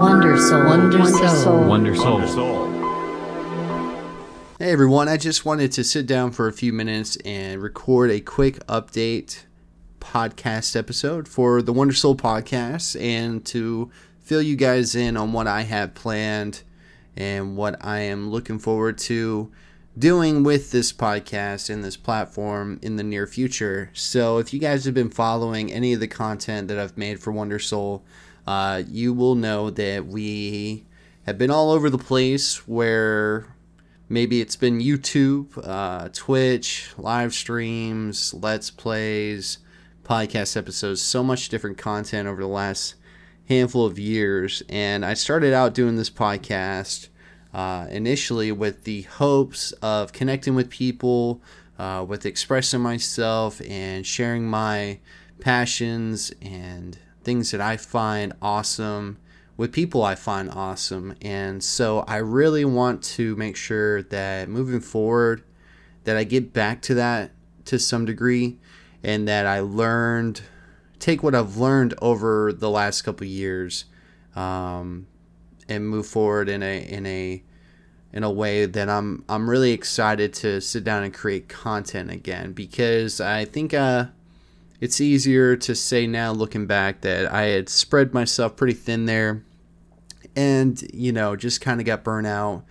Wonder Soul. Wonder Soul. Wonder Soul. Hey everyone, I just wanted to sit down for a few minutes and record a quick update podcast episode for the Wonder Soul podcast and to fill you guys in on what I have planned and what I am looking forward to doing with this podcast and this platform in the near future. So, if you guys have been following any of the content that I've made for Wonder Soul, uh, you will know that we have been all over the place where maybe it's been YouTube, uh, Twitch, live streams, Let's Plays, podcast episodes, so much different content over the last handful of years. And I started out doing this podcast uh, initially with the hopes of connecting with people, uh, with expressing myself and sharing my passions and things that I find awesome with people I find awesome. And so I really want to make sure that moving forward that I get back to that to some degree and that I learned take what I've learned over the last couple years um, and move forward in a in a in a way that I'm I'm really excited to sit down and create content again because I think uh, it's easier to say now looking back that I had spread myself pretty thin there. And you know just kind of got burnt out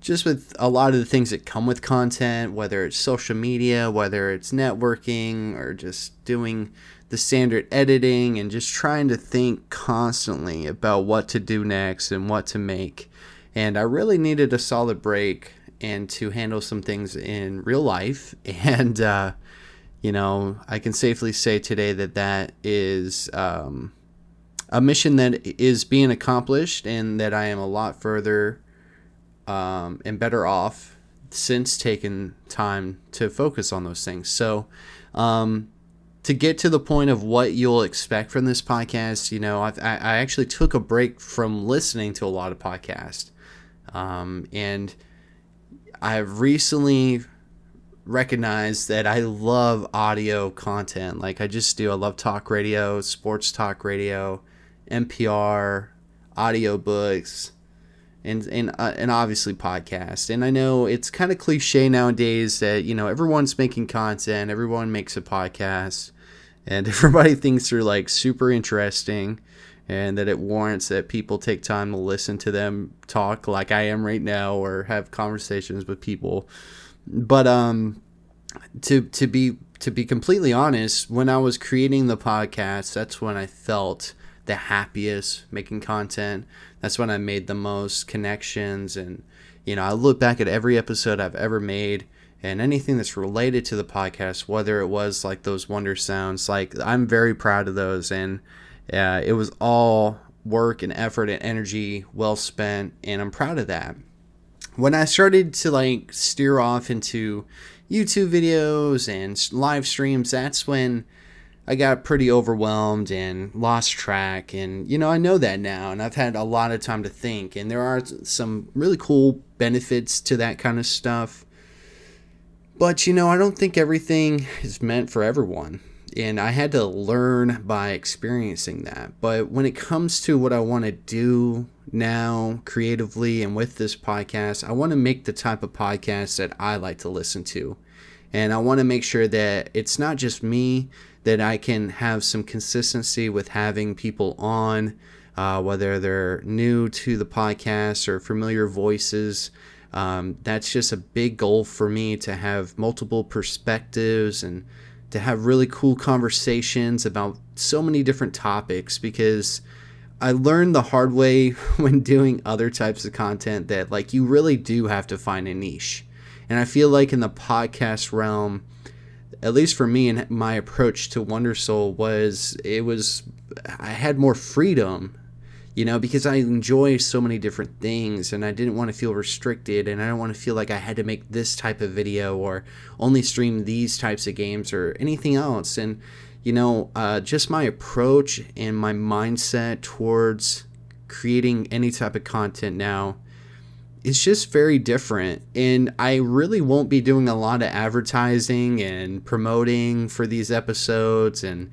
just with a lot of the things that come with content whether it's social media whether it's networking or just doing the standard editing and just trying to think constantly about what to do next and what to make. And I really needed a solid break and to handle some things in real life. And uh, you know I can safely say today that that is um, a mission that is being accomplished and that I am a lot further um, and better off since taking time to focus on those things. So, um, to get to the point of what you'll expect from this podcast, you know, I've, i actually took a break from listening to a lot of podcasts. Um, and I've recently recognized that I love audio content. Like I just do. I love talk radio, sports talk radio, NPR, audiobooks, and and uh, and obviously podcast. And I know it's kind of cliche nowadays that you know everyone's making content, everyone makes a podcast, and everybody thinks they're like super interesting, and that it warrants that people take time to listen to them talk like I am right now or have conversations with people. But um, to to be to be completely honest, when I was creating the podcast, that's when I felt the happiest making content. That's when I made the most connections. And, you know, I look back at every episode I've ever made and anything that's related to the podcast, whether it was like those wonder sounds, like I'm very proud of those. And uh, it was all work and effort and energy well spent. And I'm proud of that. When I started to like steer off into YouTube videos and live streams, that's when I got pretty overwhelmed and lost track. And, you know, I know that now, and I've had a lot of time to think. And there are some really cool benefits to that kind of stuff. But, you know, I don't think everything is meant for everyone. And I had to learn by experiencing that. But when it comes to what I want to do now creatively and with this podcast, I want to make the type of podcast that I like to listen to. And I want to make sure that it's not just me that I can have some consistency with having people on, uh, whether they're new to the podcast or familiar voices. Um, that's just a big goal for me to have multiple perspectives and to have really cool conversations about so many different topics because I learned the hard way when doing other types of content that like you really do have to find a niche. And I feel like in the podcast realm, at least for me and my approach to Wonder Soul was it was I had more freedom, you know, because I enjoy so many different things and I didn't want to feel restricted and I don't want to feel like I had to make this type of video or only stream these types of games or anything else. And you know, uh, just my approach and my mindset towards creating any type of content now it's just very different. And I really won't be doing a lot of advertising and promoting for these episodes and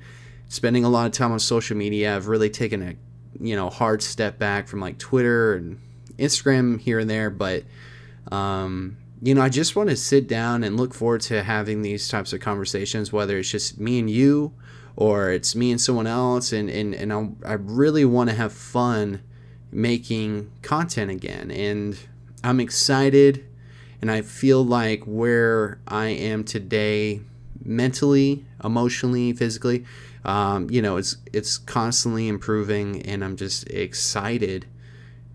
spending a lot of time on social media. I've really taken a you know hard step back from like Twitter and Instagram here and there, but um, you know I just want to sit down and look forward to having these types of conversations, whether it's just me and you or it's me and someone else, and and and I'll, I really want to have fun making content again, and I'm excited, and I feel like where I am today mentally, emotionally, physically um, you know, it's it's constantly improving, and I'm just excited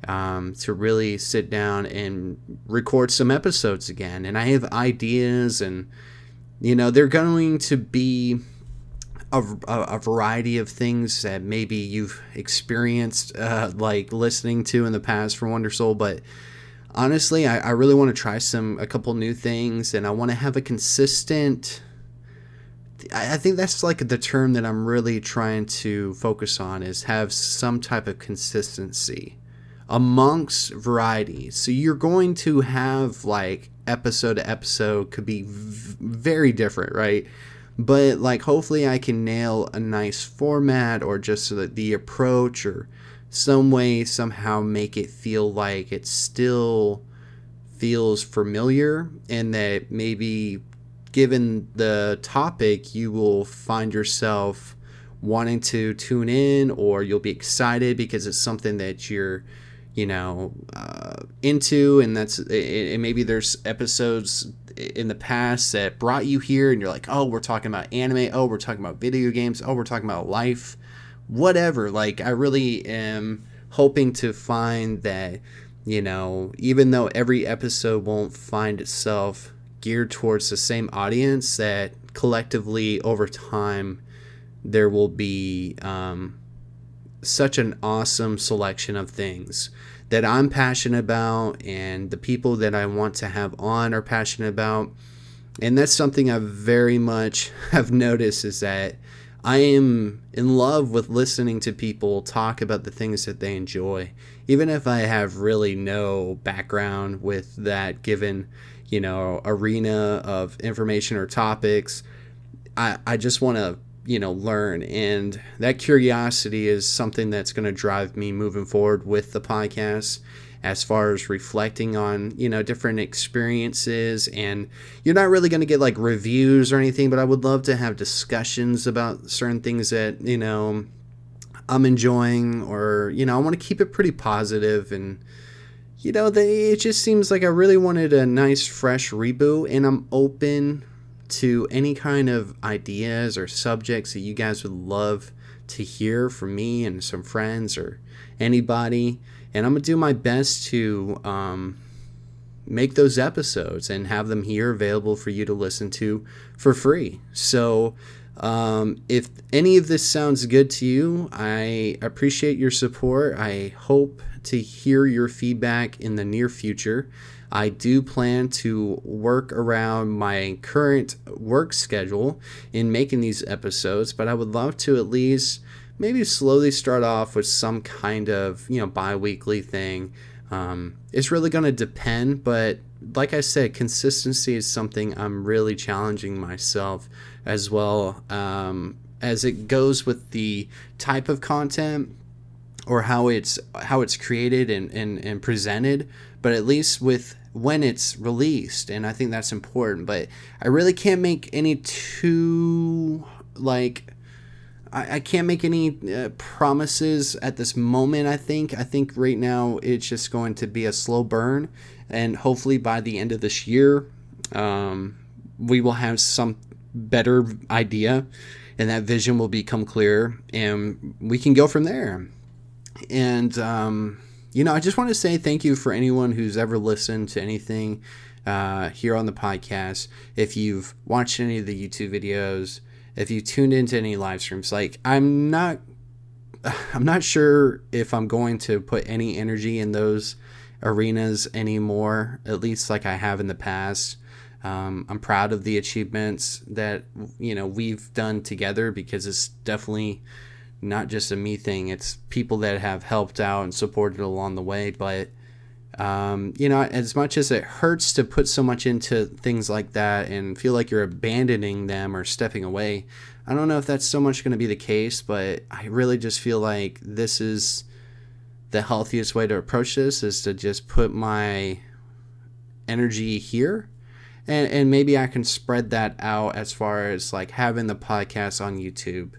um, to really sit down and record some episodes again. And I have ideas, and you know, they're going to be a, a, variety of things that maybe you've experienced, uh, like listening to in the past for Wonder Soul, but honestly I, I really want to try some a couple new things and i want to have a consistent I think that's like the term that I'm really trying to focus on is have some type of consistency amongst varieties. So you're going to have like episode to episode could be v- very different, right? But like hopefully I can nail a nice format or just the, the approach or some way somehow make it feel like it still feels familiar and that maybe given the topic, you will find yourself wanting to tune in or you'll be excited because it's something that you're you know uh, into. And that's and maybe there's episodes in the past that brought you here and you're like oh we're talking about anime. Oh we're talking about video games. Oh we're talking about life. Whatever. Like i really am hoping to find that you know even though every episode won't find itself geared towards the same audience that collectively over time there will be um, such an awesome selection of things that I'm passionate about and the people that I want to have on are passionate about. And that's something I very much have noticed is that I am in love with listening to people talk about the things that they enjoy, even if I have really no background with that given you know arena of information or topics. I i just want to you know learn. And that curiosity is something that's going to drive me moving forward with the podcast as far as reflecting on you know different experiences. And you're not really going to get like reviews or anything but i would love to have discussions about certain things that you know i'm enjoying or you know i want to keep it pretty positive and you know, they, it just seems like I really wanted a nice, fresh reboot, and I'm open to any kind of ideas or subjects that you guys would love to hear from me and some friends or anybody. And I'm going to do my best to um, make those episodes and have them here available for you to listen to for free. So, um, if any of this sounds good to you, I appreciate your support. I hope to hear your feedback in the near future. I do plan to work around my current work schedule in making these episodes, but I would love to at least maybe slowly start off with some kind of, you know, bi weekly thing. Um, it's really going to depend, but like I said, consistency is something I'm really challenging myself as well um, as it goes with the type of content or how it's how it's created and, and, and presented, but at least with when it's released, and I think that's important. But I really can't make any too like I, I can't make any uh, promises at this moment. I think I think right now it's just going to be a slow burn, and hopefully by the end of this year, um, we will have some better idea, and that vision will become clear, and we can go from there. And, um, you know, I just want to say thank you for anyone who's ever listened to anything uh, here on the podcast. If you've watched any of the YouTube videos, if you tuned into any live streams, like I'm not, I'm not sure if I'm going to put any energy in those arenas anymore. At least like I have in the past. Um, I'm proud of the achievements that you know we've done together because it's definitely not just a me thing. It's people that have helped out and supported along the way. But um, you know, as much as it hurts to put so much into things like that and feel like you're abandoning them or stepping away, I don't know if that's so much going to be the case, but I really just feel like this is the healthiest way to approach this is to just put my energy here and and maybe I can spread that out as far as like having the podcast on YouTube,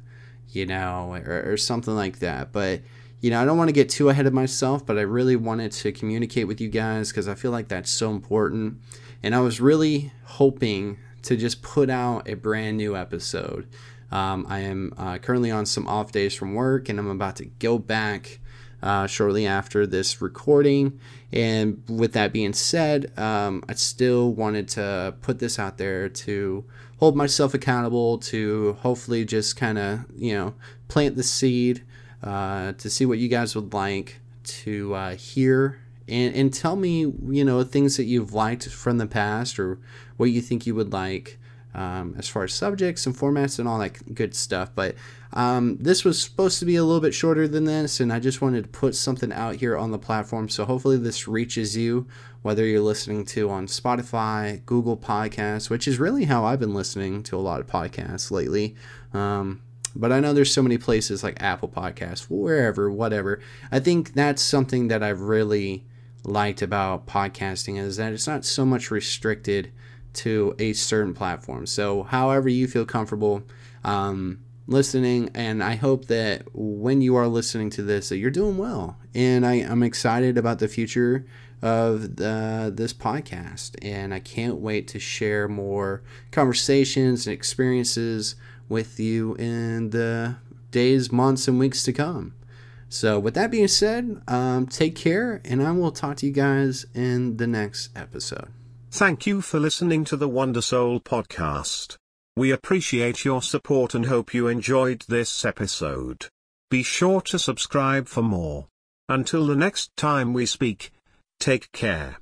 you know, or, or something like that. But you know, I don't want to get too ahead of myself, but I really wanted to communicate with you guys because I feel like that's so important. And I was really hoping to just put out a brand new episode. Um, I am uh, currently on some off days from work, and I'm about to go back uh, shortly after this recording. And with that being said, um, I still wanted to put this out there to hold myself accountable, to hopefully just kind of, you know, plant the seed, uh, to see what you guys would like to uh, hear. And, and tell me, you know, things that you've liked from the past or what you think you would like um, as far as subjects and formats and all that good stuff. But um, this was supposed to be a little bit shorter than this, and I just wanted to put something out here on the platform. So hopefully this reaches you, whether you're listening to on Spotify, Google Podcasts, which is really how I've been listening to a lot of podcasts lately. Um, but I know there's so many places like Apple Podcasts, wherever, whatever. I think that's something that I've really liked about podcasting is that it's not so much restricted to a certain platform. So, however you feel comfortable um, listening, and I hope that when you are listening to this, that you're doing well. And I, I'm excited about the future of the, this podcast, and I can't wait to share more conversations and experiences with you in the days, months, and weeks to come. So, with that being said, um, take care, and I will talk to you guys in the next episode. Thank you for listening to the Wonder Soul podcast. We appreciate your support and hope you enjoyed this episode. Be sure to subscribe for more. Until the next time we speak, take care.